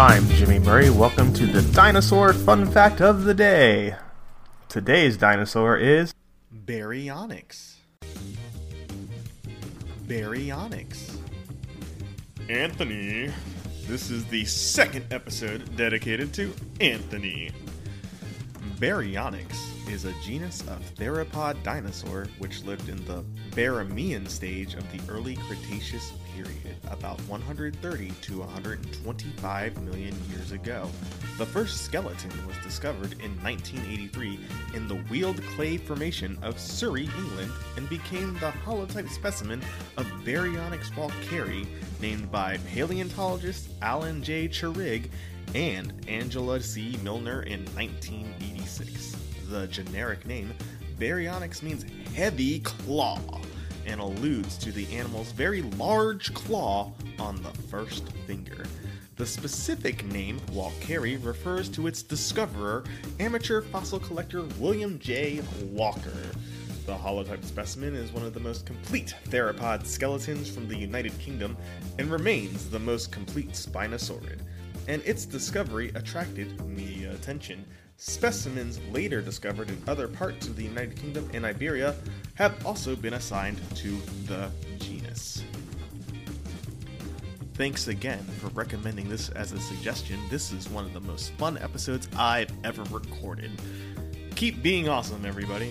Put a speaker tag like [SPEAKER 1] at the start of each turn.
[SPEAKER 1] I'm Jimmy Murray. Welcome to the Dinosaur Fun Fact of the Day. Today's dinosaur is
[SPEAKER 2] Baryonyx. Baryonyx. Anthony. This is the second episode dedicated to Anthony. Baryonyx is a genus of theropod dinosaur which lived in the Barremian stage of the early Cretaceous period, about 130 to 125 million years ago. The first skeleton was discovered in 1983 in the Weald Clay Formation of Surrey, England, and became the holotype specimen of Baryonyx walkeri, named by paleontologist Alan J. Charig and Angela C. Milner in 1986. The generic name, Baryonyx means heavy claw and alludes to the animal's very large claw on the first finger. The specific name, Walkeri, refers to its discoverer, amateur fossil collector William J. Walker. The holotype specimen is one of the most complete theropod skeletons from the United Kingdom and remains the most complete Spinosaurid and its discovery attracted media attention. Specimens later discovered in other parts of the United Kingdom and Iberia have also been assigned to the genus. Thanks again for recommending this as a suggestion. This is one of the most fun episodes I've ever recorded. Keep being awesome, everybody.